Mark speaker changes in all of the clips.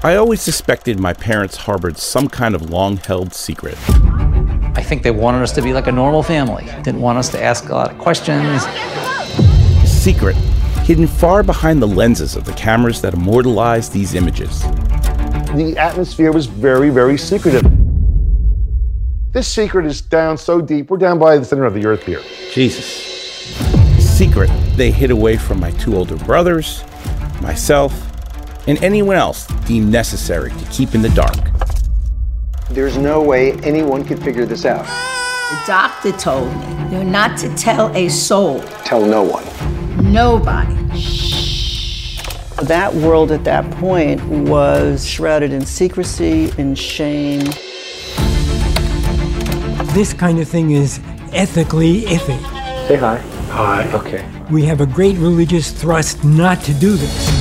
Speaker 1: I always suspected my parents harbored some kind of long held secret.
Speaker 2: I think they wanted us to be like a normal family, didn't want us to ask a lot of questions.
Speaker 1: Secret, hidden far behind the lenses of the cameras that immortalize these images.
Speaker 3: The atmosphere was very, very secretive. This secret is down so deep, we're down by the center of the earth here.
Speaker 1: Jesus. Secret they hid away from my two older brothers, myself, and anyone else deemed necessary to keep in the dark.
Speaker 4: There's no way anyone could figure this out.
Speaker 5: The doctor told me you're not to tell a soul.
Speaker 4: Tell no one.
Speaker 5: Nobody. Shh.
Speaker 6: That world at that point was shrouded in secrecy and shame.
Speaker 7: This kind of thing is ethically iffy.
Speaker 4: Say hi.
Speaker 8: Hi.
Speaker 4: Okay.
Speaker 7: We have a great religious thrust not to do this.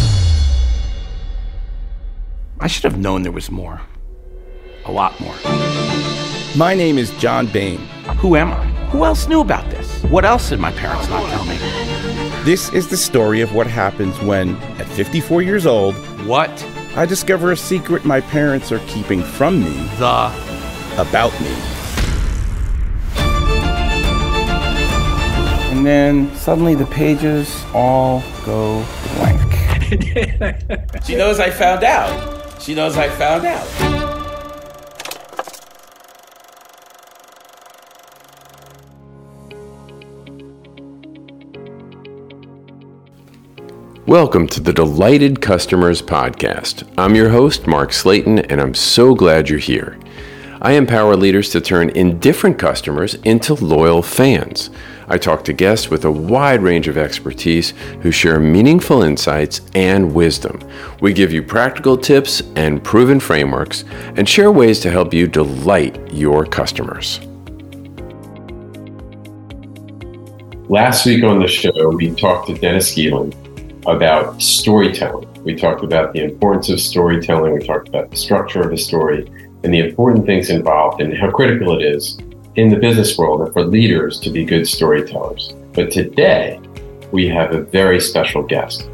Speaker 1: I should have known there was more. A lot more. My name is Jon Baime. Who am I? Who else knew about this? What else did my parents not tell me? This is the story of what happens when, at 54 years old, what? I discover a secret my parents are keeping from me. The about me. And then suddenly the pages all go blank. she knows I found out. She knows I found out.
Speaker 9: Welcome to the Delighted Customers Podcast. I'm your host, Mark Slayton, and I'm so glad you're here. I empower leaders to turn indifferent customers into loyal fans. I talk to guests with a wide range of expertise who share meaningful insights and wisdom. We give you practical tips and proven frameworks and share ways to help you delight your customers. Last week on the show, we talked to Dennis Geelan about storytelling. We talked about the importance of storytelling. We talked about the structure of a story and the important things involved and how critical it is in the business world and for leaders to be good storytellers. But today, we have a very special guest.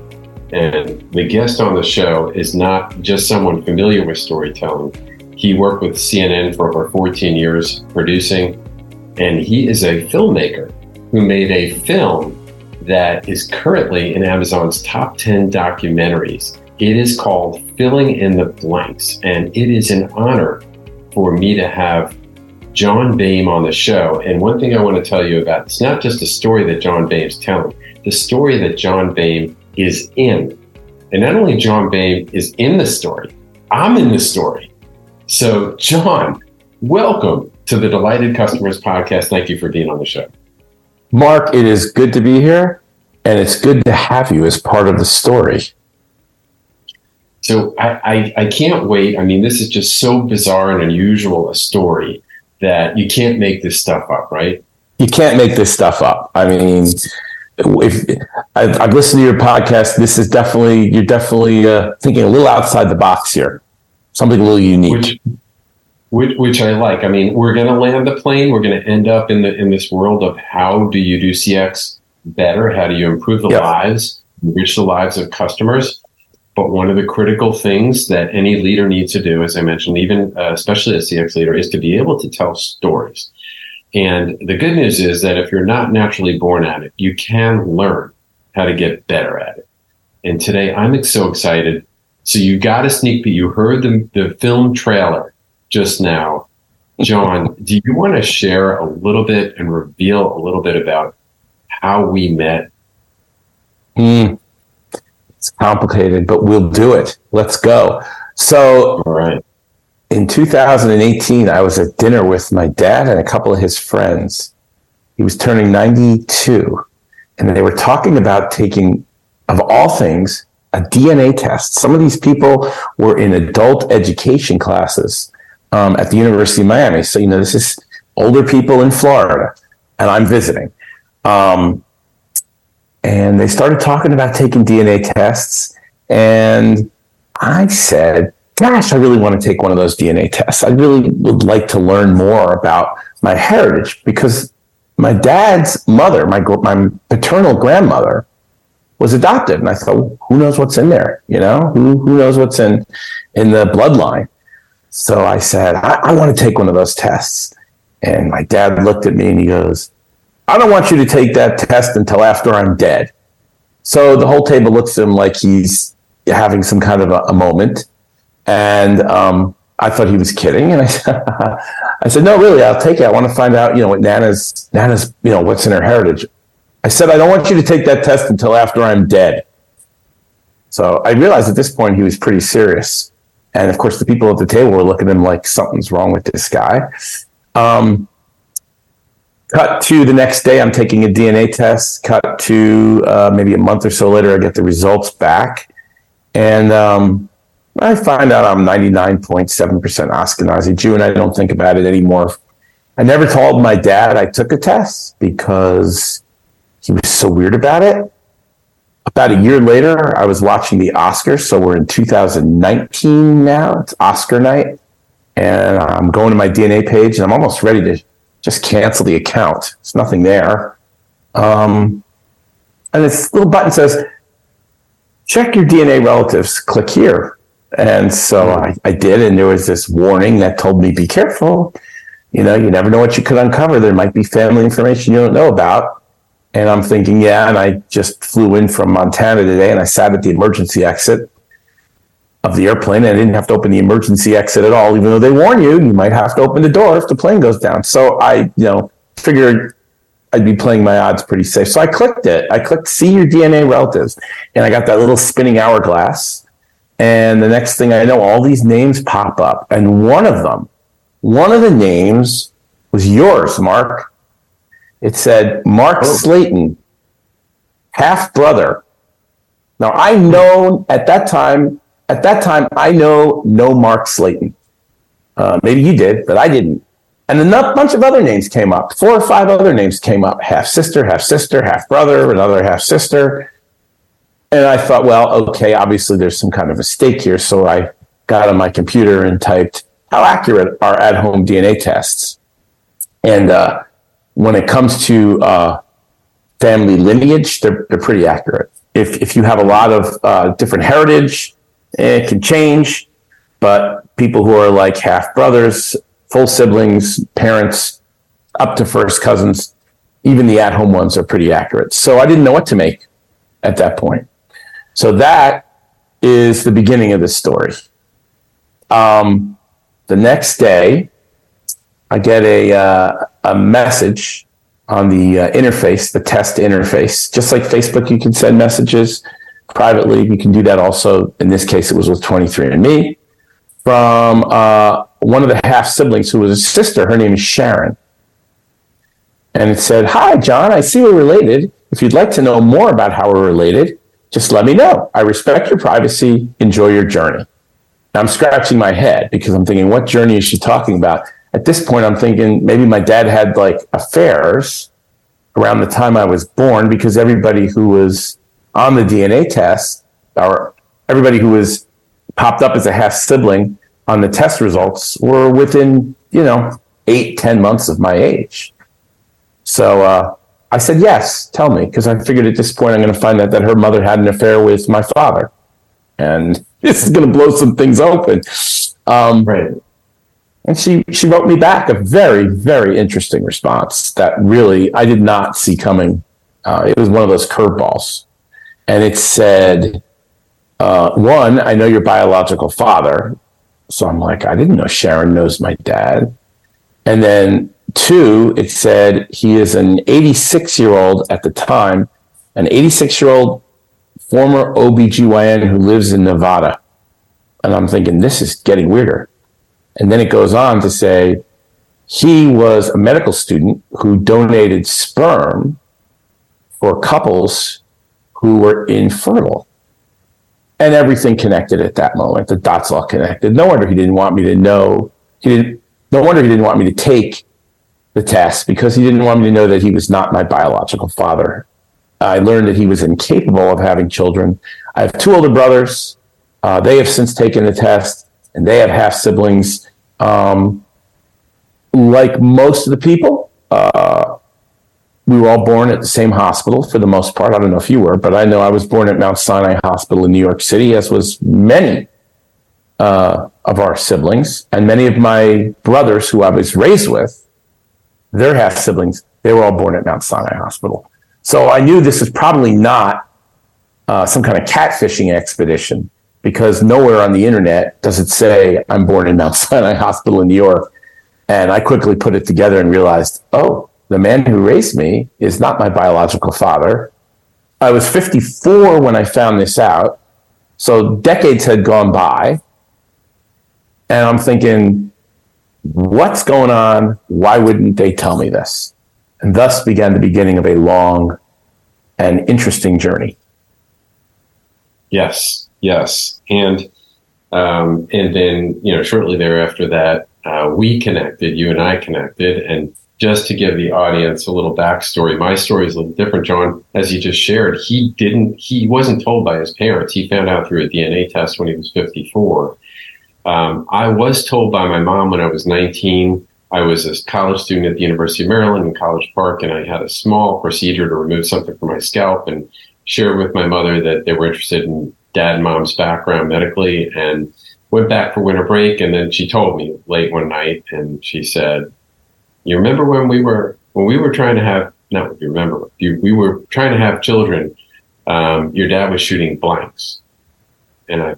Speaker 9: And the guest on the show is not just someone familiar with storytelling. He worked with CNN for over 14 years producing, and he is a filmmaker who made a film that is currently in Amazon's top 10 documentaries. It is called Filling in the Blanks, and it is an honor for me to have Jon Baime on the show. And one thing I want to tell you about it's not just a story that Jon Baime's telling, the story that Jon Baime is in. And not only Jon Baime is in the story, I'm in the story. So, Jon, welcome to the Delighted Customers podcast. Thank you for being on the show.
Speaker 8: Mark, it is good to be here, and it's good to have you as part of the story.
Speaker 9: So I, I, I, can't wait. I mean, this is just so bizarre and unusual a story that you can't make this stuff up, right?
Speaker 8: You can't make this stuff up. I mean, if I've, I've listened to your podcast, this is definitely you're definitely uh, thinking a little outside the box here, something a little unique.
Speaker 9: Which, which, which I like. I mean, we're going to land the plane. We're going to end up in the in this world of how do you do CX better? How do you improve the yep. lives, enrich the lives of customers? But one of the critical things that any leader needs to do, as I mentioned, even uh, especially a CX leader, is to be able to tell stories. And the good news is that if you're not naturally born at it, you can learn how to get better at it. And today I'm so excited. So you got a sneak peek. You heard the, the film trailer just now. Jon, do you want to share a little bit and reveal a little bit about how we met?
Speaker 8: Mm. It's complicated, but we'll do it. Let's go. So,
Speaker 9: right.
Speaker 8: In 2018, I was at dinner with my dad and a couple of his friends. He was turning 92, and they were talking about taking, of all things, a DNA test. Some of these people were in adult education classes um, at the University of Miami. So, you know, this is older people in Florida, and I'm visiting. Um, and they started talking about taking DNA tests. And I said, Gosh, I really want to take one of those DNA tests. I really would like to learn more about my heritage because my dad's mother, my, my paternal grandmother, was adopted. And I thought, who knows what's in there? You know, who, who knows what's in, in the bloodline? So I said, I, I want to take one of those tests. And my dad looked at me and he goes, I don't want you to take that test until after I'm dead. So the whole table looks at him like he's having some kind of a, a moment. And um, I thought he was kidding. And I said, I said, no, really, I'll take it. I want to find out, you know, what Nana's, Nana's, you know, what's in her heritage. I said, I don't want you to take that test until after I'm dead. So I realized at this point he was pretty serious. And of course, the people at the table were looking at him like something's wrong with this guy. Um, cut to the next day, I'm taking a DNA test. Cut to uh, maybe a month or so later, I get the results back. And um, I find out I'm 99.7% Ashkenazi Jew, and I don't think about it anymore. I never told my dad I took a test because he was so weird about it about a year later, I was watching the Oscars. So we're in 2019 now. It's Oscar night. And I'm going to my DNA page and I'm almost ready to just cancel the account. It's nothing there. Um, and this little button says, check your DNA relatives. Click here. And so I, I did. And there was this warning that told me, be careful. You know, you never know what you could uncover. There might be family information you don't know about. And I'm thinking, yeah. And I just flew in from Montana today and I sat at the emergency exit of the airplane. And I didn't have to open the emergency exit at all, even though they warn you, you might have to open the door if the plane goes down. So I, you know, figured I'd be playing my odds pretty safe. So I clicked it. I clicked see your DNA relatives. And I got that little spinning hourglass. And the next thing I know, all these names pop up. And one of them, one of the names was yours, Mark. It said Mark oh. Slayton, half brother. Now I know at that time, at that time, I know no Mark Slayton. Uh, maybe you did, but I didn't. And a bunch of other names came up. Four or five other names came up: half sister, half sister, half brother, another half sister. And I thought, well, okay, obviously there's some kind of a stake here. So I got on my computer and typed, "How accurate are at-home DNA tests?" And uh, when it comes to uh, family lineage, they're, they're pretty accurate. If, if you have a lot of uh, different heritage, it can change, but people who are like half brothers, full siblings, parents, up to first cousins, even the at home ones are pretty accurate. So I didn't know what to make at that point. So that is the beginning of this story. Um, the next day, I get a, uh, a message on the uh, interface, the test interface. Just like Facebook, you can send messages privately. You can do that also. In this case, it was with 23andMe from uh, one of the half siblings who was a sister. Her name is Sharon. And it said, Hi, Jon, I see we're related. If you'd like to know more about how we're related, just let me know. I respect your privacy. Enjoy your journey. Now, I'm scratching my head because I'm thinking, what journey is she talking about? at this point, I'm thinking maybe my dad had like affairs around the time I was born because everybody who was on the DNA test or everybody who was popped up as a half sibling on the test results were within, you know, eight, ten months of my age. So uh, I said, yes, tell me, because I figured at this point I'm going to find out that her mother had an affair with my father. And this is going to blow some things open. Um, right. And she, she wrote me back a very, very interesting response that really I did not see coming. Uh, it was one of those curveballs. And it said, uh, one, I know your biological father. So I'm like, I didn't know Sharon knows my dad. And then two, it said he is an 86 year old at the time, an 86 year old former OBGYN who lives in Nevada. And I'm thinking, this is getting weirder. And then it goes on to say he was a medical student who donated sperm for couples who were infertile. And everything connected at that moment. The dots all connected. No wonder he didn't want me to know. He didn't. No wonder he didn't want me to take the test because he didn't want me to know that he was not my biological father. I learned that he was incapable of having children. I have two older brothers. Uh, they have since taken the test and they have half siblings. Um, like most of the people, uh, we were all born at the same hospital for the most part. I don't know if you were, but I know I was born at Mount Sinai Hospital in New York City, as was many uh, of our siblings and many of my brothers who I was raised with. Their half siblings, they were all born at Mount Sinai Hospital. So I knew this was probably not uh, some kind of catfishing expedition because nowhere on the internet does it say I'm born in Mount Sinai Hospital in New York. And I quickly put it together and realized, oh, the man who raised me is not my biological father. I was 54 when I found this out. So decades had gone by. And I'm thinking, what's going on? Why wouldn't they tell me this? And thus began the beginning of a long and interesting journey.
Speaker 9: Yes, yes. And um, and then, you know, shortly thereafter that, uh, we connected, you and I connected. And just to give the audience a little backstory, my story is a little different. Jon, as you just shared, he didn't, he wasn't told by his parents. He found out through a DNA test when he was 54. Um, I was told by my mom when I was 19. I was a college student at the University of Maryland in College Park, and I had a small procedure to remove something from my scalp and shared with my mother that they were interested in dad and mom's background medically and went back for winter break. And then she told me late one night and she said, you remember when we were, when we were trying to have, not you remember, you, we were trying to have children, um, your dad was shooting blanks. And I,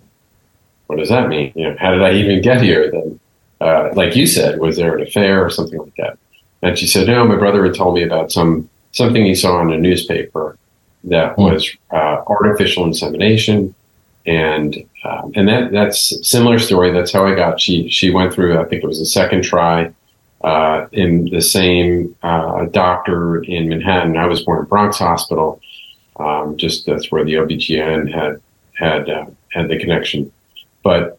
Speaker 9: what does that mean? You know, how did I even get here then? Uh, like you said, was there an affair or something like that? And she said, no, my brother had told me about some, something he saw in a newspaper that mm. was uh, artificial insemination and um, and that that's similar story. That's how I got. She she went through. I think it was a second try uh, in the same uh, doctor in Manhattan. I was born in Bronx Hospital. Um, just that's where the OBGYN had had uh, had the connection. But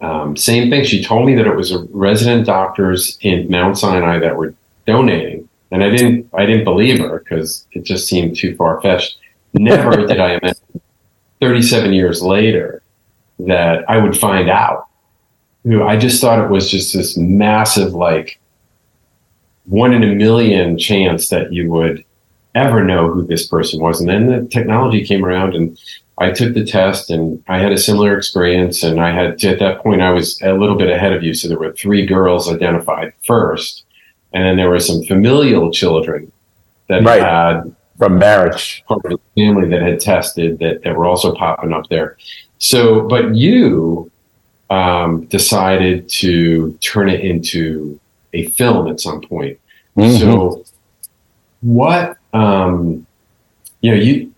Speaker 9: um, same thing. She told me that it was resident doctors in Mount Sinai that were donating, and I didn't I didn't believe her because it just seemed too far fetched. Never did I imagine 37 years later that I would find out. Who I just thought it was just this massive, like one in a million chance that you would ever know who this person was. And then the technology came around and I took the test and I had a similar experience. And I had, at that point, I was a little bit ahead of you. So there were three girls identified first. And then there were some familial children that right. had
Speaker 8: from marriage
Speaker 9: part of the family that had tested that, that were also popping up there. So, but you um, decided to turn it into a film at some point. Mm-hmm. So, what um, you know, you.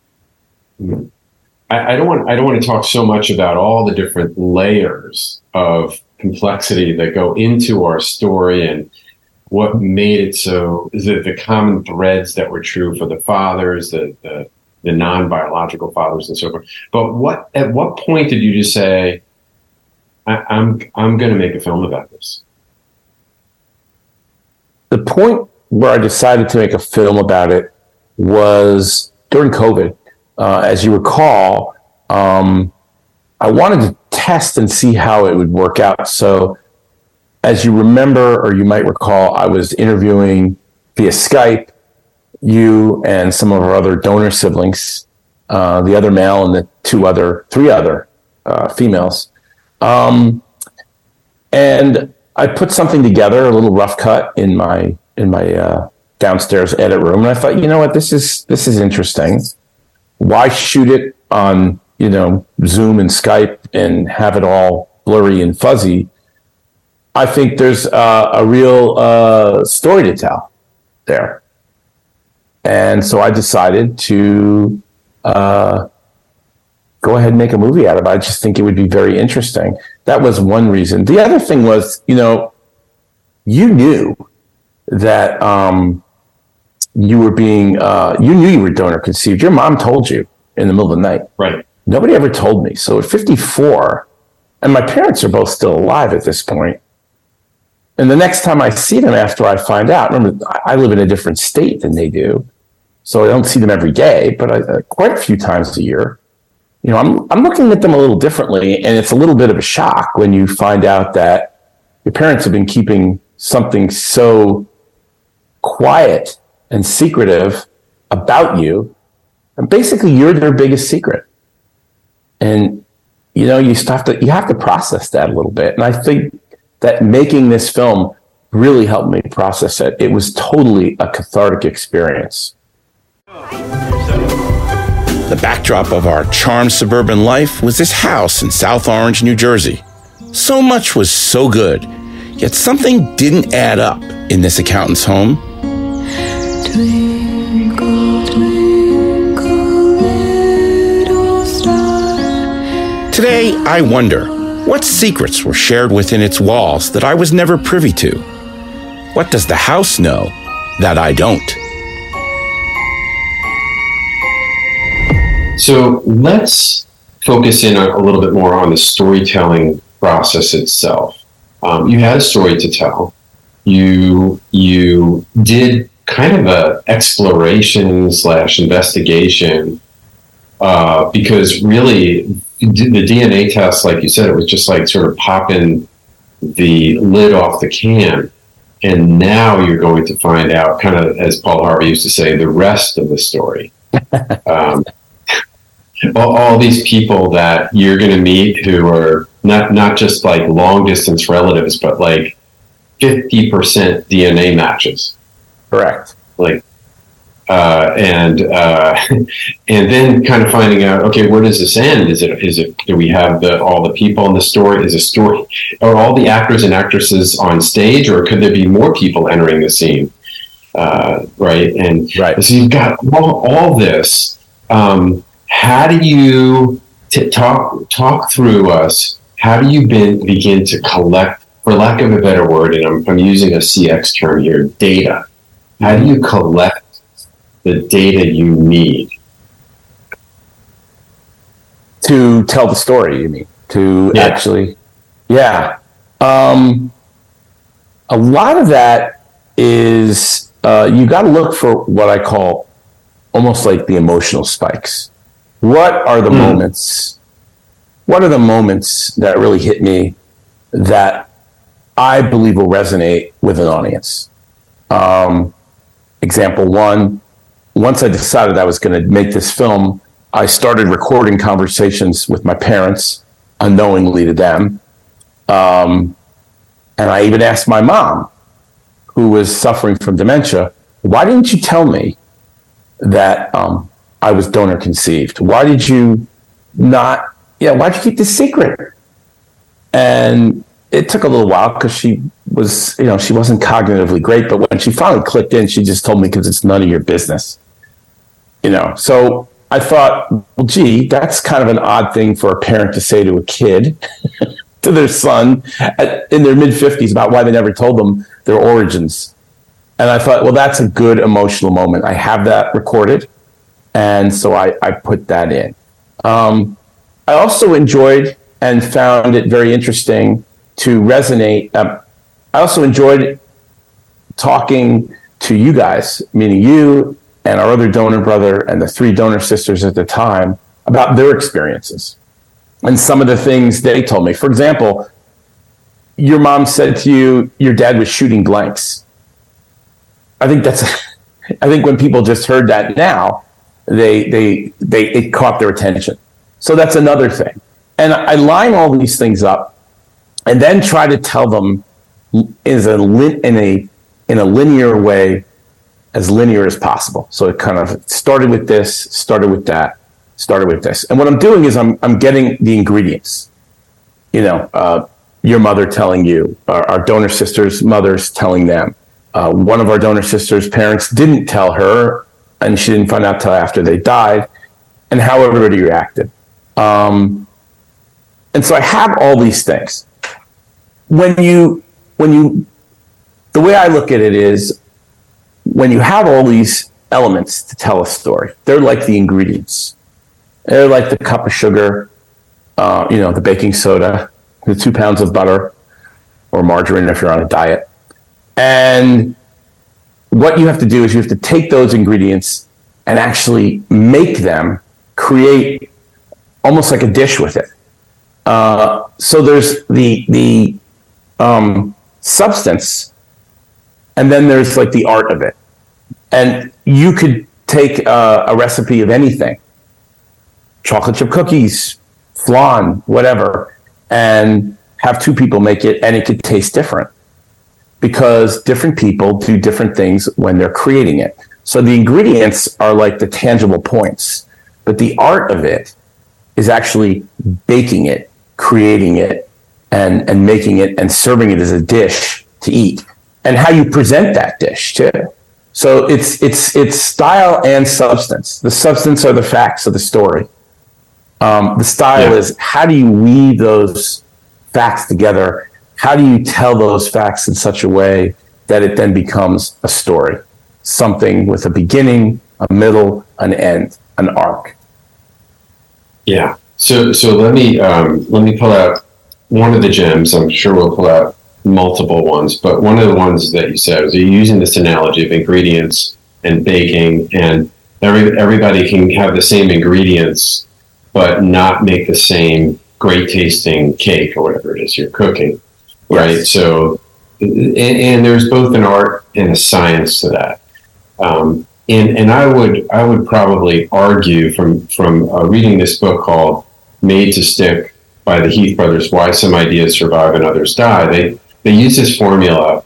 Speaker 9: I, I don't want. I don't want to talk so much about all the different layers of complexity that go into our story and what made it so is it the common threads that were true for the fathers, the, the, the non-biological fathers and so forth. But what, at what point did you just say, I, I'm, I'm going to make a film about this?
Speaker 8: The point where I decided to make a film about it was during COVID. Uh, as you recall, um, I wanted to test and see how it would work out. So as you remember, or you might recall, I was interviewing via Skype you and some of our other donor siblings, uh, the other male and the two other, three other uh, females. Um, and I put something together, a little rough cut in my in my uh, downstairs edit room, and I thought, you know what, this is this is interesting. Why shoot it on you know Zoom and Skype and have it all blurry and fuzzy? I think there's uh, a real uh, story to tell there. And so I decided to uh, go ahead and make a movie out of it. I just think it would be very interesting. That was one reason. The other thing was, you know, you knew that um, you were being, uh, you knew you were donor conceived. Your mom told you in the middle of the night.
Speaker 9: Right.
Speaker 8: Nobody ever told me. So at 54, and my parents are both still alive at this point, and the next time I see them after I find out, remember, I live in a different state than they do. So I don't see them every day, but I, uh, quite a few times a year. You know, I'm, I'm looking at them a little differently. And it's a little bit of a shock when you find out that your parents have been keeping something so quiet and secretive about you. And basically, you're their biggest secret. And you know, you have to you have to process that a little bit. And I think that making this film really helped me process it. It was totally a cathartic experience.
Speaker 1: The backdrop of our charmed suburban life was this house in South Orange, New Jersey. So much was so good, yet something didn't add up in this accountant's home. Today, I wonder what secrets were shared within its walls that I was never privy to? What does the house know that I don't?
Speaker 9: So let's focus in a, a little bit more on the storytelling process itself. Um, you had a story to tell. You you did kind of a exploration slash investigation uh, because really the DNA test, like you said, it was just like sort of popping the lid off the can. And now you're going to find out, kind of as Paul Harvey used to say, the rest of the story. um, all, all, these people that you're going to meet who are not not just like long distance relatives, but like 50% DNA matches.
Speaker 8: Correct.
Speaker 9: Like uh, and uh, and then kind of finding out okay where does this end is it is it do we have the all the people in the story is a story are all the actors and actresses on stage or could there be more people entering the scene uh, right and
Speaker 8: right
Speaker 9: so you've got all, all this um, how do you t- talk talk through us? How do you be- begin to collect for lack of a better word and I'm, I'm using a cx term here data? How do you collect the data you need?
Speaker 8: To tell the story you mean? To
Speaker 9: Yeah.
Speaker 8: actually yeah. Um, a lot of that is uh, you got to look for what i call almost like the emotional spikes what are the moments what are the moments that really hit me that i believe will resonate with an audience um, example one once I decided I was going to make this film, I started recording conversations with my parents, unknowingly to them. Um, and I even asked my mom, who was suffering from dementia, why didn't you tell me that um, I was donor conceived? Why did you not? Yeah, why'd you keep this secret? And it took a little while because she was, you know, she wasn't cognitively great. But when she finally clicked in, she just told me because it's none of your business you know so i thought well gee that's kind of an odd thing for a parent to say to a kid to their son at, in their mid 50s about why they never told them their origins and i thought well that's a good emotional moment i have that recorded and so i, I put that in um, i also enjoyed and found it very interesting to resonate um, i also enjoyed talking to you guys meaning you and our other donor brother and the three donor sisters at the time about their experiences and some of the things they told me. For example, your mom said to you your dad was shooting blanks. I think that's I think when people just heard that now, they they they it caught their attention. So that's another thing. And I line all these things up and then try to tell them is a in a in a linear way as linear as possible. So it kind of started with this, started with that, started with this. And what I'm doing is I'm, I'm getting the ingredients. You know, uh, your mother telling you, our, our, donor sisters' mothers telling them. Uh, one of our donor sisters' parents didn't tell her, and she didn't find out till after they died, and how everybody reacted. Um, and so I have all these things. When you, when you, the way I look at it is when you have all these elements to tell a story, they're like the ingredients. They're like the cup of sugar, uh, you know, the baking soda, the two pounds of butter or margarine if you're on a diet. And what you have to do is you have to take those ingredients and actually make them create almost like a dish with it. Uh, so there's the the um, substance and then there's like the art of it. And you could take uh, a recipe of anything. Chocolate chip cookies, flan, whatever, and have two people make it, and it could taste different because different people do different things when they're creating it. So the ingredients are like the tangible points, but the art of it is actually baking it, creating it, and, and making it and serving it as a dish to eat, and how you present that dish too. So it's it's it's style and substance. The substance are the facts of the story. Um, the style yeah. is how do you weave those facts together? How do you tell those facts in such a way that it then becomes a story, something with a beginning, a middle, an end, an arc?
Speaker 9: Yeah. So so let me um, let me pull out one of the gems. I'm sure we'll pull out multiple ones, but one of the ones that you said was you're using this analogy of ingredients and baking, and every everybody can have the same ingredients, but not make the same great tasting cake or whatever it is you're cooking, right? Yes. So, and, and, there's both an art and a science to that. Um, and and I would I would probably argue from from uh, reading this book called Made to Stick by the Heath brothers, Why Some Ideas Survive and Others Die. They they use this formula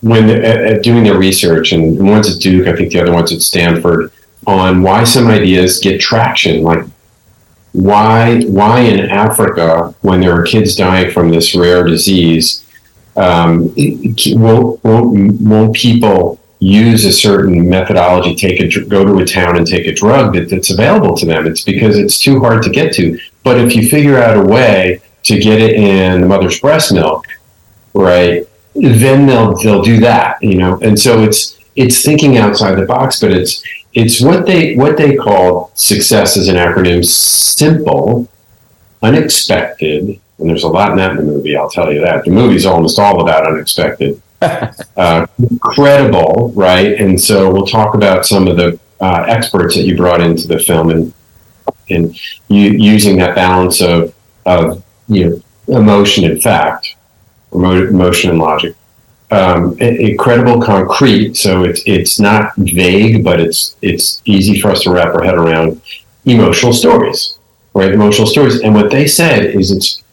Speaker 9: when at, at doing their research, and one's at Duke, I think the other one's at Stanford, on why some ideas get traction. Like why why in Africa, when there are kids dying from this rare disease, um, won't, won't, won't people use a certain methodology, take a go to a town and take a drug that, that's available to them? It's because it's too hard to get to. But if you figure out a way to get it in the mother's breast milk, right? Then they'll they'll do that, you know. And so it's it's thinking outside the box, but it's it's what they what they call success as an acronym: simple, unexpected, and there's a lot in that in the movie. I'll tell you that the movie's almost all about unexpected, uh, credible, right? And so we'll talk about some of the uh, experts that you brought into the film and and you, using that balance of of you know emotion and fact emotion and logic. Um, incredible concrete, so it's it's not vague, but it's it's easy for us to wrap our head around emotional stories, right? Emotional stories, and what they said is it's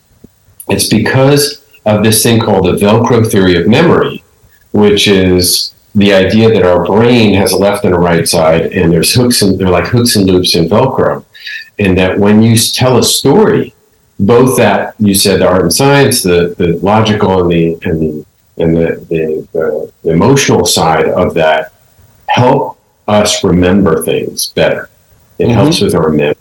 Speaker 9: it's because of this thing called the Velcro theory of memory, which is the idea that our brain has a left and a right side, and there's hooks and they're like hooks and loops in Velcro, and that when you tell a story, both that you said the art and science, the, the logical and the and the and the, the, the, the emotional side of that help us remember things better. It mm-hmm. helps with our memory.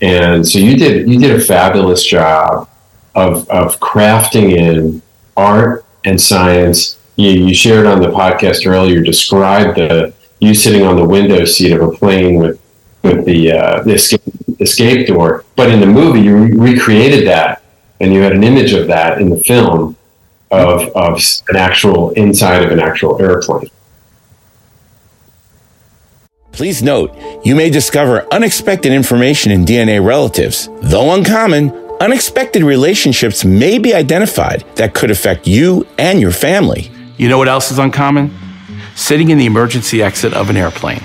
Speaker 9: And so you did you did a fabulous job of of crafting in art and science. You, you shared on the podcast earlier, described the you sitting on the window seat of a plane with with the uh, the escape, escape door. But in the movie, you re- recreated that, and you had an image of that in the film of of an actual inside of an actual airplane.
Speaker 1: Please note, you may discover unexpected information in DNA relatives. Though uncommon, unexpected relationships may be identified that could affect you and your family. You know what else is uncommon? Sitting in the emergency exit of an airplane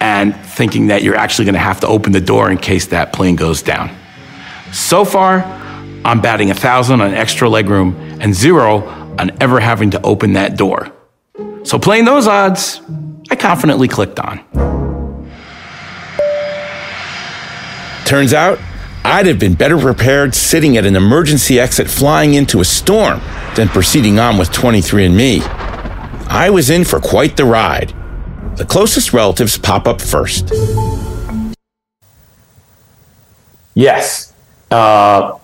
Speaker 1: and thinking that you're actually going to have to open the door in case that plane goes down. So far, I'm batting a thousand on extra legroom and zero on ever having to open that door. So, playing those odds, I confidently clicked on. Turns out, I'd have been better prepared sitting at an emergency exit flying into a storm than proceeding on with 23andMe. I was in for quite the ride. The closest relatives pop up first.
Speaker 8: Yes. Uh,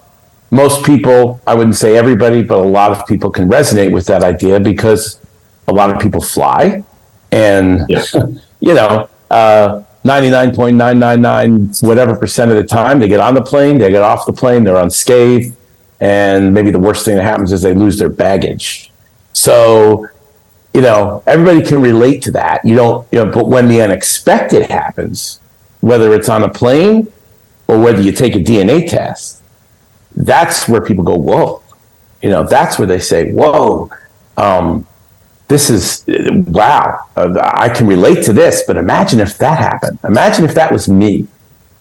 Speaker 8: most people, I wouldn't say everybody, but a lot of people can resonate with that idea because a lot of people fly. And, yeah. you know, uh, 99.999 whatever percent of the time they get on the plane, they get off the plane, they're unscathed. And maybe the worst thing that happens is they lose their baggage. So you know, everybody can relate to that. You don't, you know, but when the unexpected happens, whether it's on a plane or whether you take a DNA test, that's where people go, whoa. You know, that's where they say, whoa. Um, this is wow. I can relate to this, but imagine if that happened. Imagine if that was me.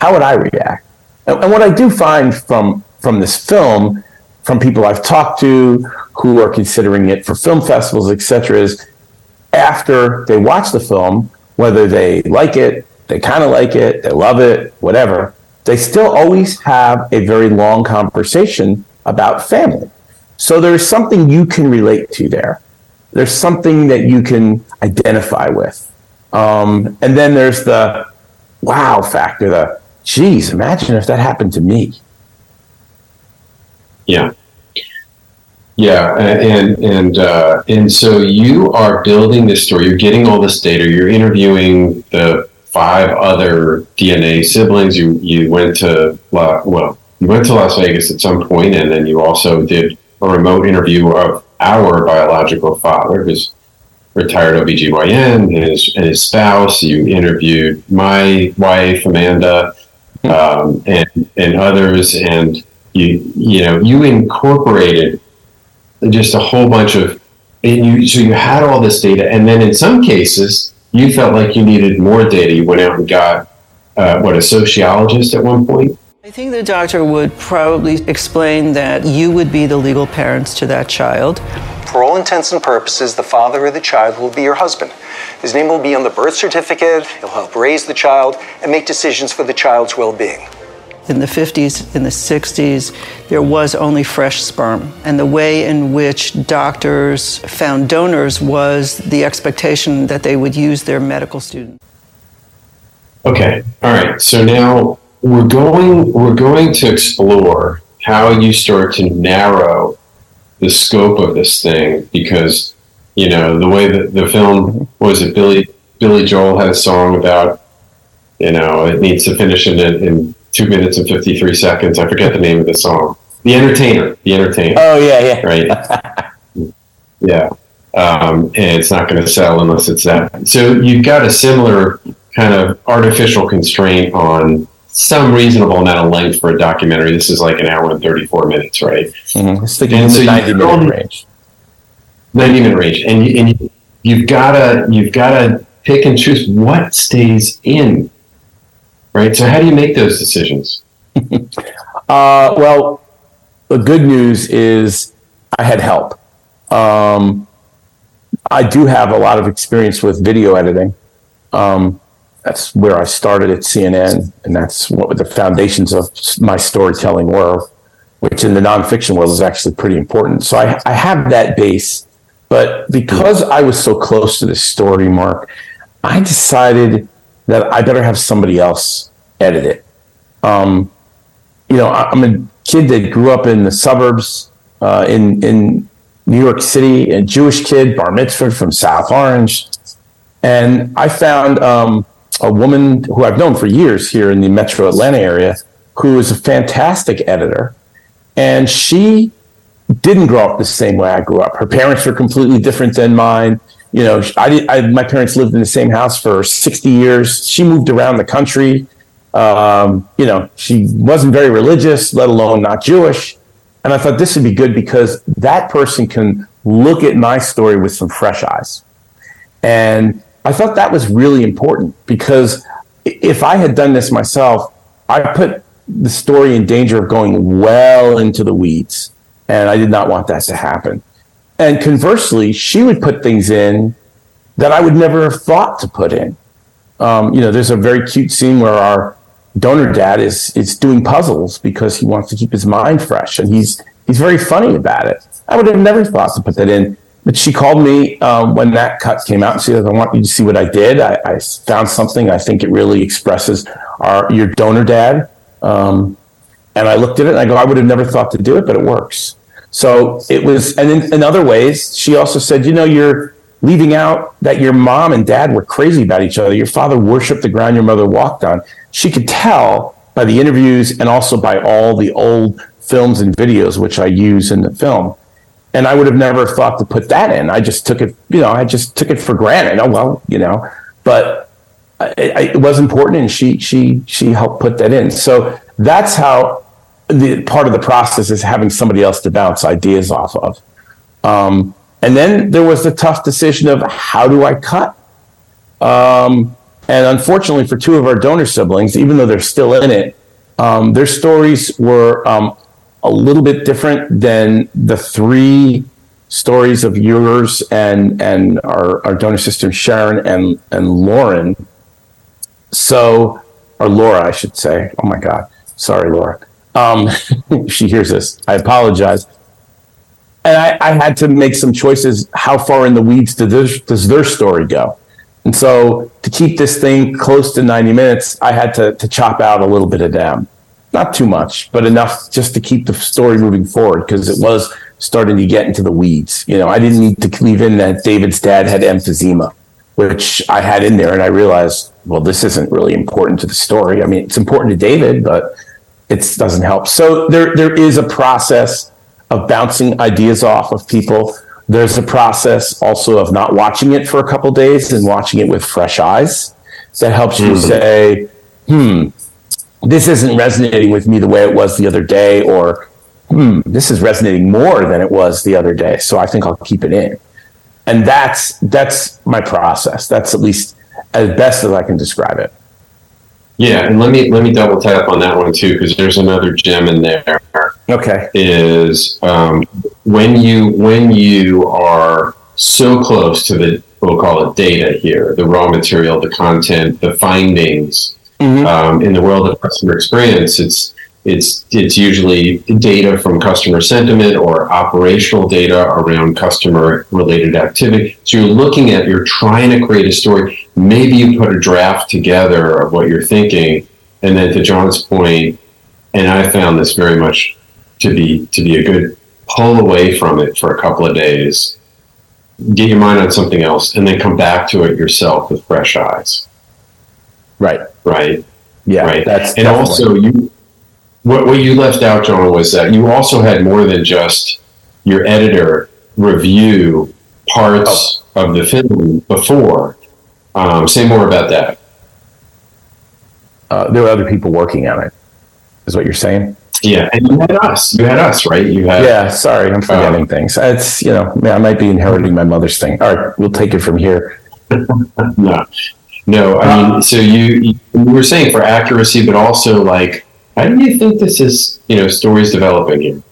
Speaker 8: How would I react? And, and what I do find from from this film, from people I've talked to who are considering it for film festivals, etc., is after they watch the film, whether they like it, they kind of like it, they love it, whatever, they still always have a very long conversation about family. So there's something you can relate to there. There's something that you can identify with. Um, and then there's the wow factor, the geez, imagine if that happened to me.
Speaker 9: Yeah. Yeah, and and uh, and so you are building this story. You're getting all this data. You're interviewing the five other DNA siblings. You you went to well, you went to Las Vegas at some point, and then you also did a remote interview of our biological father, who's retired OBGYN, and his, and his spouse. You interviewed my wife, Amanda, um, and, and others. And you, you know, you incorporated just a whole bunch of, and you, so you had all this data. And then in some cases, you felt like you needed more data. You went out and got, uh, what, a sociologist at one point?
Speaker 6: I think the doctor would probably explain that you would be the legal parents to that child.
Speaker 4: For all intents and purposes, the father of the child will be your husband. His name will be on the birth certificate, he'll help raise the child, and make decisions for the child's well being.
Speaker 6: In the 50s, in the 60s, there was only fresh sperm. And the way in which doctors found donors was the expectation that they would use their medical student.
Speaker 9: Okay, all right. So now we're going we're going to explore how you start to narrow the scope of this thing because you know the way that the film was it Billy Billy Joel had a song about you know it needs to finish in, in two minutes and 53 seconds I forget the name of the song the entertainer the entertainer
Speaker 8: oh yeah yeah
Speaker 9: right yeah um, and it's not going to sell unless it's that so you've got a similar kind of artificial constraint on some reasonable amount of length for a documentary. This is like an hour and 34 minutes, right?
Speaker 8: Mm-hmm. It's and so 90 minute range.
Speaker 9: 90 minute range. And, you, and you, have gotta, you've gotta pick and choose what stays in, right? So how do you make those decisions?
Speaker 8: uh, well, the good news is I had help. Um, I do have a lot of experience with video editing. Um, that's where I started at CNN, and that's what the foundations of my storytelling were, which in the nonfiction world is actually pretty important. So I, I have that base, but because I was so close to this story, Mark, I decided that I better have somebody else edit it. Um, you know, I'm a kid that grew up in the suburbs uh, in in New York City, a Jewish kid, bar mitzvah from South Orange, and I found. Um, a woman who I've known for years here in the metro Atlanta area, who is a fantastic editor. And she didn't grow up the same way I grew up. Her parents were completely different than mine. You know, I, did, I my parents lived in the same house for 60 years. She moved around the country. Um, you know, she wasn't very religious, let alone not Jewish. And I thought this would be good because that person can look at my story with some fresh eyes. And I thought that was really important because if I had done this myself, I put the story in danger of going well into the weeds. And I did not want that to happen. And conversely, she would put things in that I would never have thought to put in. Um, you know, there's a very cute scene where our donor dad is is doing puzzles because he wants to keep his mind fresh, and he's he's very funny about it. I would have never thought to put that in. But she called me um, when that cut came out and she said, I want you to see what I did. I, I found something. I think it really expresses our your donor dad. Um, and I looked at it and I go, I would have never thought to do it, but it works. So it was, and in, in other ways, she also said, you know, you're leaving out that your mom and dad were crazy about each other. Your father worshiped the ground your mother walked on. She could tell by the interviews and also by all the old films and videos, which I use in the film and I would have never thought to put that in. I just took it, you know, I just took it for granted. Oh well, you know, but it, it was important, and she she she helped put that in. So that's how the part of the process is having somebody else to bounce ideas off of. Um, and then there was the tough decision of how do I cut? Um, and unfortunately, for two of our donor siblings, even though they're still in it, um, their stories were um, a little bit different than the three stories of yours and and our, our donor sister Sharon and and Lauren. So, or Laura, I should say. Oh my God, sorry, Laura. Um, she hears this. I apologize. And I, I, had to make some choices. How far in the weeds does their story go? And so to keep this thing close to 90 minutes, I had to, to chop out a little bit of them. Not too much, but enough just to keep the story moving forward because it was starting to get into the weeds. You know, I didn't need to leave in that David's dad had emphysema, which I had in there. And I realized, well, this isn't really important to the story. I mean, it's important to David, but it doesn't help. So there, there is a process of bouncing ideas off of people there's a process also of not watching it for a couple days and watching it with fresh eyes that helps you mm-hmm. say, hmm, this isn't resonating with me the way it was the other day, or hmm, this is resonating more than it was the other day. So I think I'll keep it in. And that's that's my process. That's at least as best as I can describe it.
Speaker 9: Yeah, and let me let me double tap on that one too because there's another gem in there.
Speaker 8: Okay,
Speaker 9: is um, when you when you are so close to the we'll call it data here, the raw material, the content, the findings mm-hmm. um, in the world of customer experience. It's it's it's usually data from customer sentiment or operational data around customer related activity. So you're looking at you're trying to create a story. Maybe you put a draft together of what you're thinking, and then to Jon's point, and I found this very much to be to be a good pull away from it for a couple of days, get your mind on something else, and then come back to it yourself with fresh eyes.
Speaker 8: Right.
Speaker 9: Right.
Speaker 8: Yeah.
Speaker 9: Right.
Speaker 8: That's
Speaker 9: and definitely. also you what, what you left out, Jon, was that you also had more than just your editor review parts oh. of the film before. Um, say more about that.
Speaker 8: Uh, there were other people working on it, is what you're saying?
Speaker 9: Yeah, and you had us. You had us, right? You had.
Speaker 8: Yeah, sorry, I'm forgetting um, things. It's you know, I might be inheriting my mother's thing. All right, we'll take it from here.
Speaker 9: no, no. I mean, so you you were saying for accuracy, but also like how do you think this is, you know, stories developing here?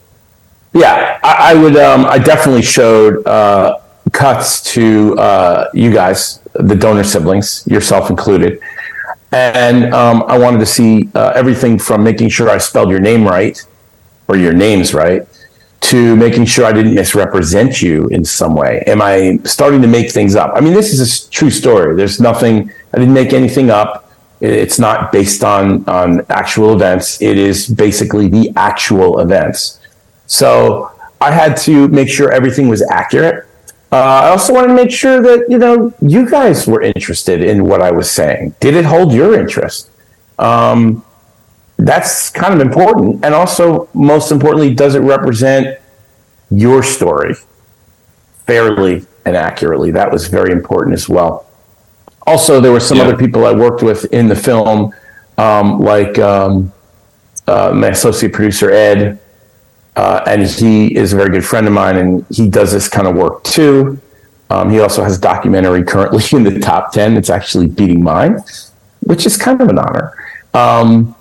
Speaker 8: Yeah, I, I would. Um, I definitely showed uh, cuts to uh, you guys, the donor siblings, yourself included, and um, I wanted to see uh, everything from making sure I spelled your name right or your names right to making sure I didn't misrepresent you in some way. Am I starting to make things up? I mean, this is a true story. There's nothing. I didn't make anything up. It's not based on, on actual events. It is basically the actual events. So I had to make sure everything was accurate. Uh, I also wanted to make sure that, you know, you guys were interested in what I was saying. Did it hold your interest? Um, that's kind of important. And also, most importantly, does it represent your story fairly and accurately? That was very important as well also, there were some yeah. other people I worked with in the film, um, like um, uh, my associate producer Ed, uh, and he is a very good friend of mine, and he does this kind of work too. Um, he also has a documentary currently in the top ten. It's actually beating mine, which is kind of an honor. Um,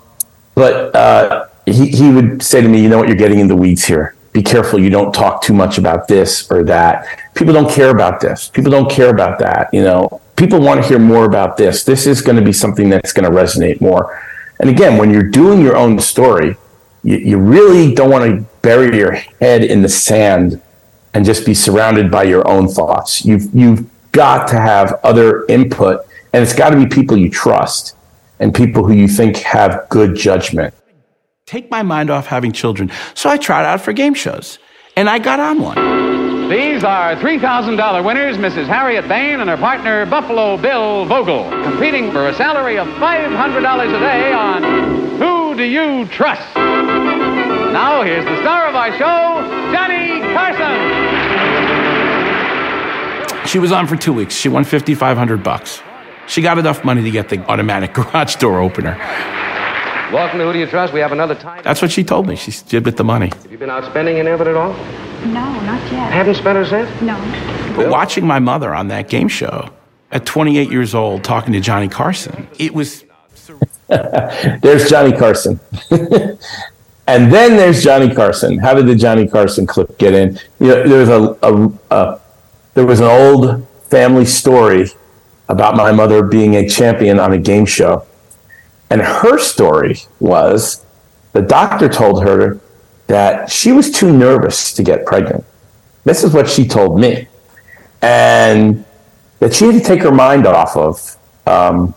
Speaker 8: but uh, he he would say to me, "You know what? You're getting in the weeds here. Be careful. You don't talk too much about this or that. People don't care about this. People don't care about that. You know." People want to hear more about this. This is going to be something that's going to resonate more. And again, when you're doing your own story, you, you really don't want to bury your head in the sand and just be surrounded by your own thoughts. You've you've got to have other input, and it's got to be people you trust and people who you think have good judgment.
Speaker 1: Take my mind off having children. So I tried out for game shows, and I got on one.
Speaker 10: These are $3,000 winners, Mrs. Harriet Baime and her partner, Buffalo Bill Vogel, competing for a salary of $500 a day on Who Do You Trust? Now, here's the star of our show, Johnny Carson.
Speaker 1: She was on for two weeks. She won 5500 bucks. She got enough money to get the automatic garage door opener.
Speaker 10: Welcome to Who Do You Trust? We have another time.
Speaker 1: That's what she told me. She did with the money.
Speaker 10: Have you been out spending any of it at all?
Speaker 11: No, not yet.
Speaker 3: Haven't spent a cent?
Speaker 11: No.
Speaker 1: But watching my mother on that game show at 28 years old talking to Johnny Carson, it was.
Speaker 8: there's Johnny Carson. and then there's Johnny Carson. How did the Johnny Carson clip get in? You know, there was a, a, a there was an old family story about my mother being a champion on a game show. And her story was the doctor told her that she was too nervous to get pregnant. This is what she told me. And that she had to take her mind off of um,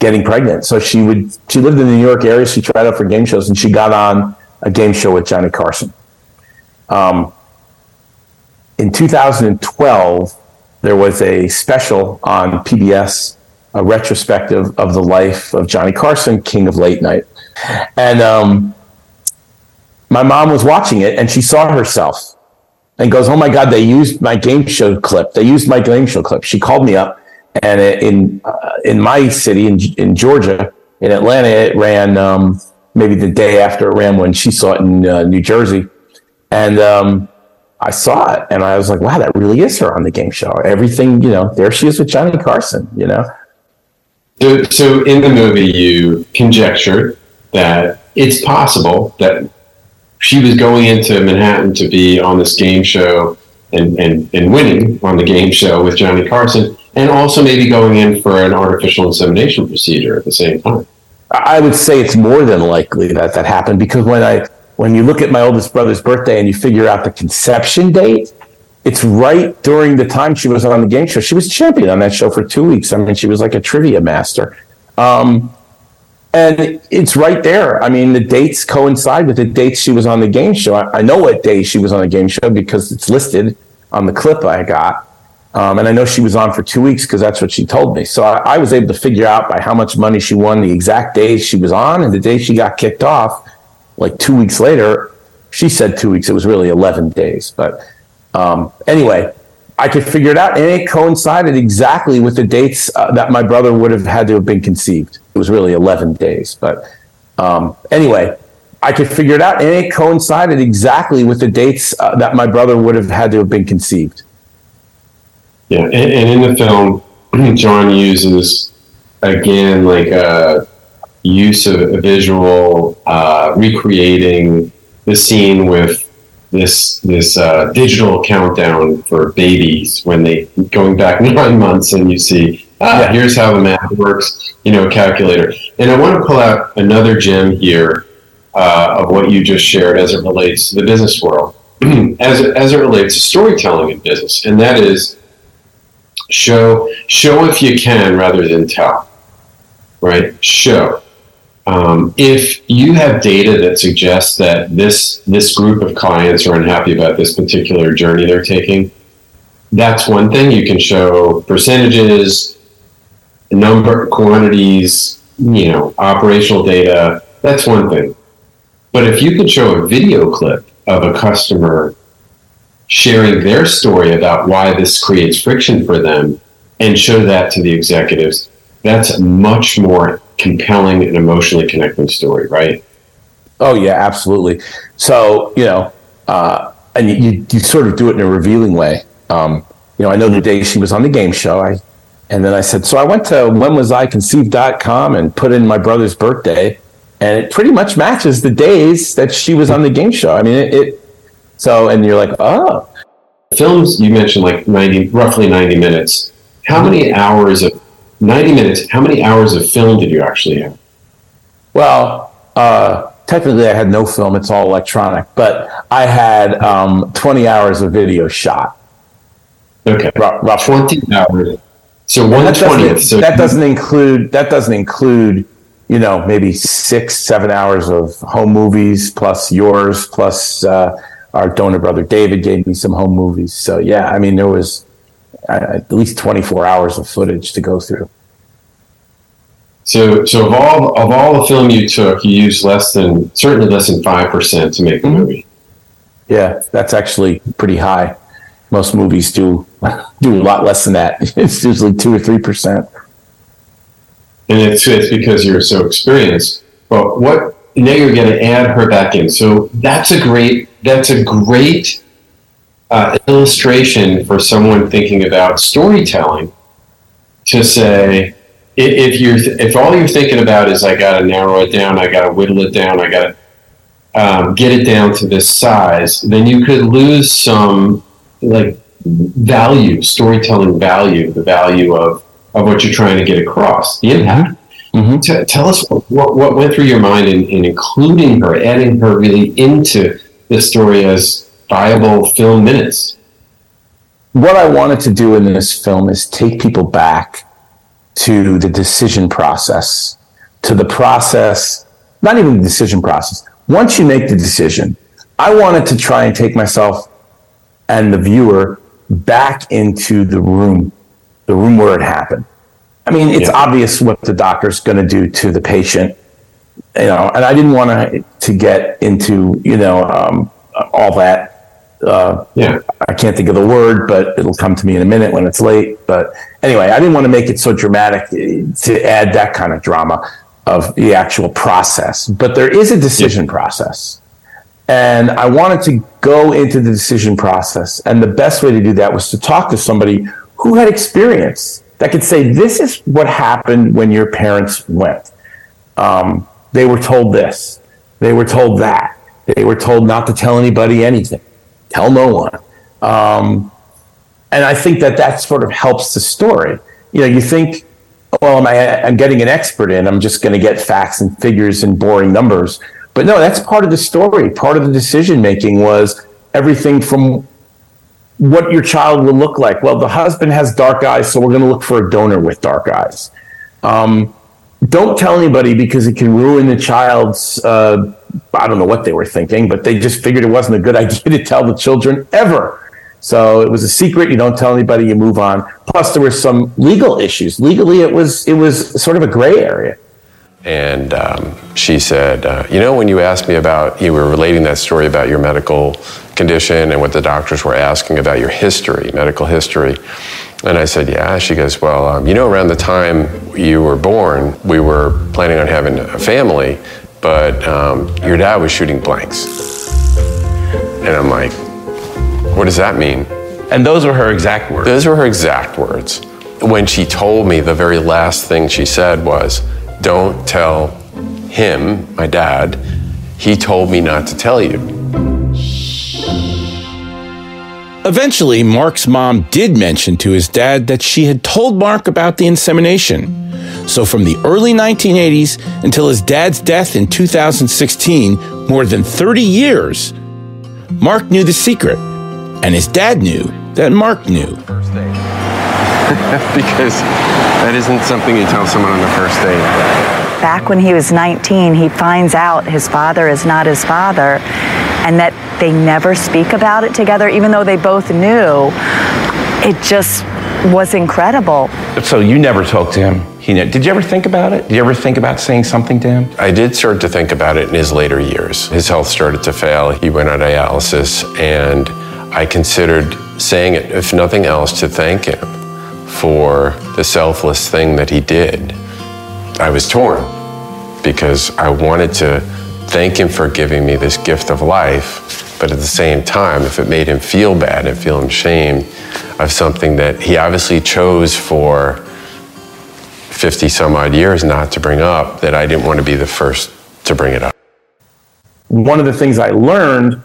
Speaker 8: getting pregnant. So she would, she lived in the New York area. She tried out for game shows and she got on a game show with Johnny Carson. Um, in 2012, there was a special on PBS, a retrospective of the life of Johnny Carson, King of Late Night. And um, my mom was watching it and she saw herself and goes, Oh my God, they used my game show clip. They used my game show clip. She called me up and in, uh, in my city, in, in Georgia, in Atlanta, it ran um, maybe the day after it ran when she saw it in uh, New Jersey. And um, I saw it and I was like, wow, that really is her on the game show. Everything, you know, there she is with Johnny Carson, you know?
Speaker 9: So, so in the movie, you conjectured that it's possible that she was going into Manhattan to be on this game show and, and, and winning on the game show with Johnny Carson, and also maybe going in for an artificial insemination procedure at the same time.
Speaker 8: I would say it's more than likely that that happened because when I when you look at my oldest brother's birthday and you figure out the conception date, it's right during the time she was on the game show. She was champion on that show for two weeks. I mean, she was like a trivia master. Um, and it's right there. I mean, the dates coincide with the dates she was on the game show. I, I know what day she was on the game show because it's listed on the clip I got. Um, and I know she was on for two weeks because that's what she told me. So I, I, was able to figure out by how much money she won the exact days she was on and the day she got kicked off. Like two weeks later, she said two weeks. It was really 11 days. But um, anyway, I could figure it out. And it coincided exactly with the dates uh, that my brother would have had to have been conceived. It was really 11 days. But um, anyway, I could figure it out. And it coincided exactly with the dates uh, that my brother would have had to have been conceived.
Speaker 9: Yeah, and, and in the film, Jon uses again like a use of a visual, uh, recreating the scene with this this uh, digital countdown for babies when they going back nine months, and you see ah, yeah. here's how the math works, you know, calculator. And I want to pull out another gem here uh, of what you just shared as it relates to the business world, as it, as it relates to storytelling in business, and that is show show if you can rather than tell right show um, if you have data that suggests that this this group of clients are unhappy about this particular journey they're taking that's one thing. You can show percentages number quantities you know operational data. That's one thing. But if you can show a video clip of a customer sharing their story about why this creates friction for them and show that to the executives, that's much more compelling and emotionally connecting story, right?
Speaker 8: Oh yeah, absolutely. So you know, uh, and you, you sort of do it in a revealing way. Um, you know, I know the day she was on the game show, I and then I said, so I went to whenwasiconceived.com and put in my brother's birthday, and it pretty much matches the days that she was on the game show. I mean, it, it so, and you're like, oh.
Speaker 9: Films you mentioned like 90, roughly 90 minutes. How many hours of 90 minutes? How many hours of film did you actually have?
Speaker 8: Well, uh, technically I had no film. It's all electronic, but I had um, 20 hours of video shot.
Speaker 9: Okay. R- roughly. 20 hours. So one twentieth.
Speaker 8: So that doesn't include that doesn't include you know maybe six seven hours of home movies plus yours plus uh, our donor brother David gave me some home movies. So yeah, I mean there was at least 24 hours of footage to go through.
Speaker 9: So, so of all of all the film you took, you used less than certainly less than five percent to make the mm-hmm. movie.
Speaker 8: Yeah, that's actually pretty high. Most movies do do a lot less than that. It's usually two or three percent.
Speaker 9: And it's it's because you're so experienced. But what now you're going to add her back in. So that's a great that's a great uh, illustration for someone thinking about storytelling to say if you're if all you're thinking about is I got to narrow it down, I got to whittle it down, I got to um, get it down to this size, then you could lose some like value, storytelling value, the value of of what you're trying to get across, the impact. Mm-hmm. T- tell us what, what went through your mind in, in including her, adding her really into the story as viable film minutes.
Speaker 8: What I wanted to do in this film is take people back to the decision process, to the process, not even the decision process. Once you make the decision, I wanted to try and take myself and the viewer back into the room, the room where it happened. I mean, it's yeah. obvious what the doctor's going to do to the patient, you know, and I didn't want to to get into you know um, all that. Uh, yeah, I can't think of the word, but it'll come to me in a minute when it's late. But anyway, I didn't want to make it so dramatic to add that kind of drama of the actual process. But there is a decision yeah. process. And I wanted to go into the decision process. And the best way to do that was to talk to somebody who had experience that could say, this is what happened when your parents went. Um, they were told this, they were told that, they were told not to tell anybody anything, tell no one. Um, and I think that that sort of helps the story. You know, you think, well, am I, I'm getting an expert in, I'm just going to get facts and figures and boring numbers. But no, that's part of the story. Part of the decision making was everything from what your child will look like. Well, the husband has dark eyes, so we're going to look for a donor with dark eyes. Um, don't tell anybody because it can ruin the child's. Uh, I don't know what they were thinking, but they just figured it wasn't a good idea to tell the children ever. So it was a secret. You don't tell anybody. You move on. Plus, there were some legal issues. Legally, it was it was sort of a gray area.
Speaker 9: And um, she said, uh, "You know, when you asked me about you were relating that story about your medical condition and what the doctors were asking about your history, medical history." And I said, Yeah. She goes, Well, um, you know, around the time you were born, we were planning on having a family, but um, your dad was shooting blanks. And I'm like, What does that mean?
Speaker 1: And those were her exact words.
Speaker 9: Those were her exact words. When she told me, the very last thing she said was, don't tell him, my dad. He told me not to tell you.
Speaker 1: Eventually, Mark's mom did mention to his dad that she had told Mark about the insemination. So, from the early 1980s until his dad's death in 2016, more than 30 years, Mark knew the secret, and his dad knew that Mark knew.
Speaker 9: because that isn't something you tell someone on the first date.
Speaker 11: Back when he was 19, he finds out his father is not his father and that they never speak about it together, even though they both knew. It just was incredible.
Speaker 1: So you never talked to him. He did you ever think about it? Did you ever think about saying something to him?
Speaker 9: I did start to think about it in his later years. His health started to fail. He went on dialysis, and I considered saying it, if nothing else, to thank him for the selfless thing that he did. I was torn because I wanted to thank him for giving me this gift of life, but at the same time, if it made him feel bad and feel ashamed of something that he obviously chose for 50 some odd years not to bring up, that I didn't want to be the first to bring it up.
Speaker 8: One of the things I learned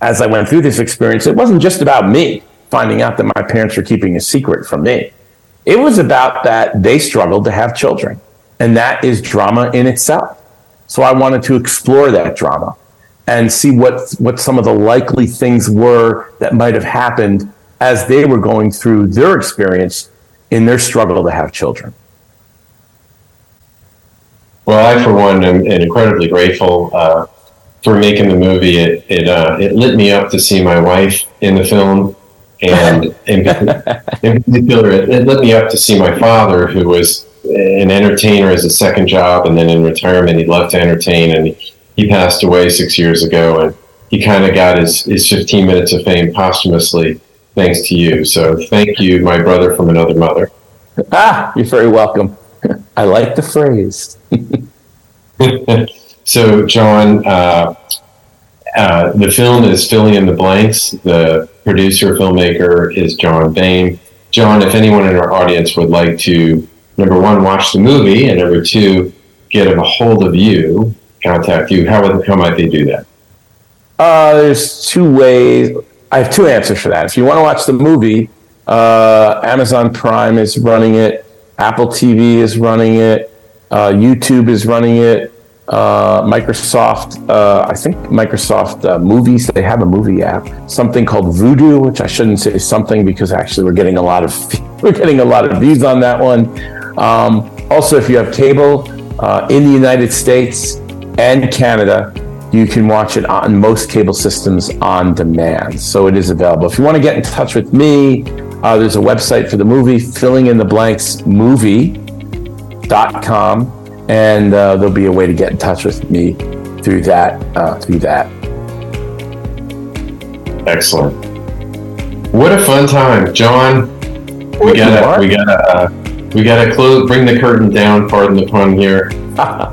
Speaker 8: as I went through this experience, it wasn't just about me finding out that my parents were keeping a secret from me. It was about that they struggled to have children. And that is drama in itself. So I wanted to explore that drama and see what, what some of the likely things were that might have happened as they were going through their experience in their struggle to have children.
Speaker 9: Well, I, for one, am, am incredibly grateful uh, for making the movie. It it, uh, it lit me up to see my wife in the film and in, in particular, it, it lit me up to see my father, who was an entertainer as a second job, and then in retirement, he loved to entertain, and he passed away six years ago, and he kind of got his, his 15 minutes of fame posthumously thanks to you. So thank you, my brother from another mother.
Speaker 8: Ah, you're very welcome. I like the phrase.
Speaker 9: So, Jon, uh, uh, the film is filling in the blanks. The producer, filmmaker is Jon Baime. Jon, if anyone in our audience would like to, number one, watch the movie, and number two, get a hold of you, contact you, how, would, how might they do that?
Speaker 8: Uh, there's two ways. I have two answers for that. If you want to watch the movie, uh, Amazon Prime is running it, Apple TV is running it, uh, YouTube is running it, uh, Microsoft, uh, I think Microsoft uh, Movies, they have a movie app, something called Vudu, which I shouldn't say something because actually we're getting a lot of we're getting a lot of views on that one. Um, also, if you have cable uh, in the United States and Canada, you can watch it on most cable systems on demand. So it is available. If you want to get in touch with me, uh, there's a website for the movie, filling in the blanks movie.com. And uh, there'll be a way to get in touch with me through that. Uh, through that.
Speaker 9: Excellent. What a fun time, Jon. We gotta, we gotta, uh, we gotta close, bring the curtain down. Pardon the pun here.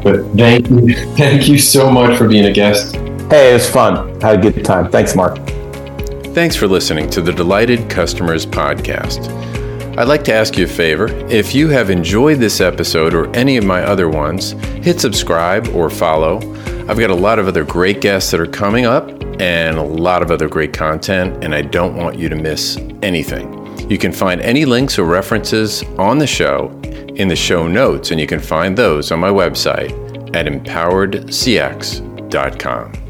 Speaker 9: But thank you, thank you so much for being a guest.
Speaker 8: Hey, it was fun. Had a good time. Thanks, Mark.
Speaker 12: Thanks for listening to the Delighted Customers Podcast. I'd like to ask you a favor. If you have enjoyed this episode or any of my other ones, hit subscribe or follow. I've got a lot of other great guests that are coming up and a lot of other great content, and I don't want you to miss anything. You can find any links or references on the show in the show notes, and you can find those on my website at empoweredcx.com.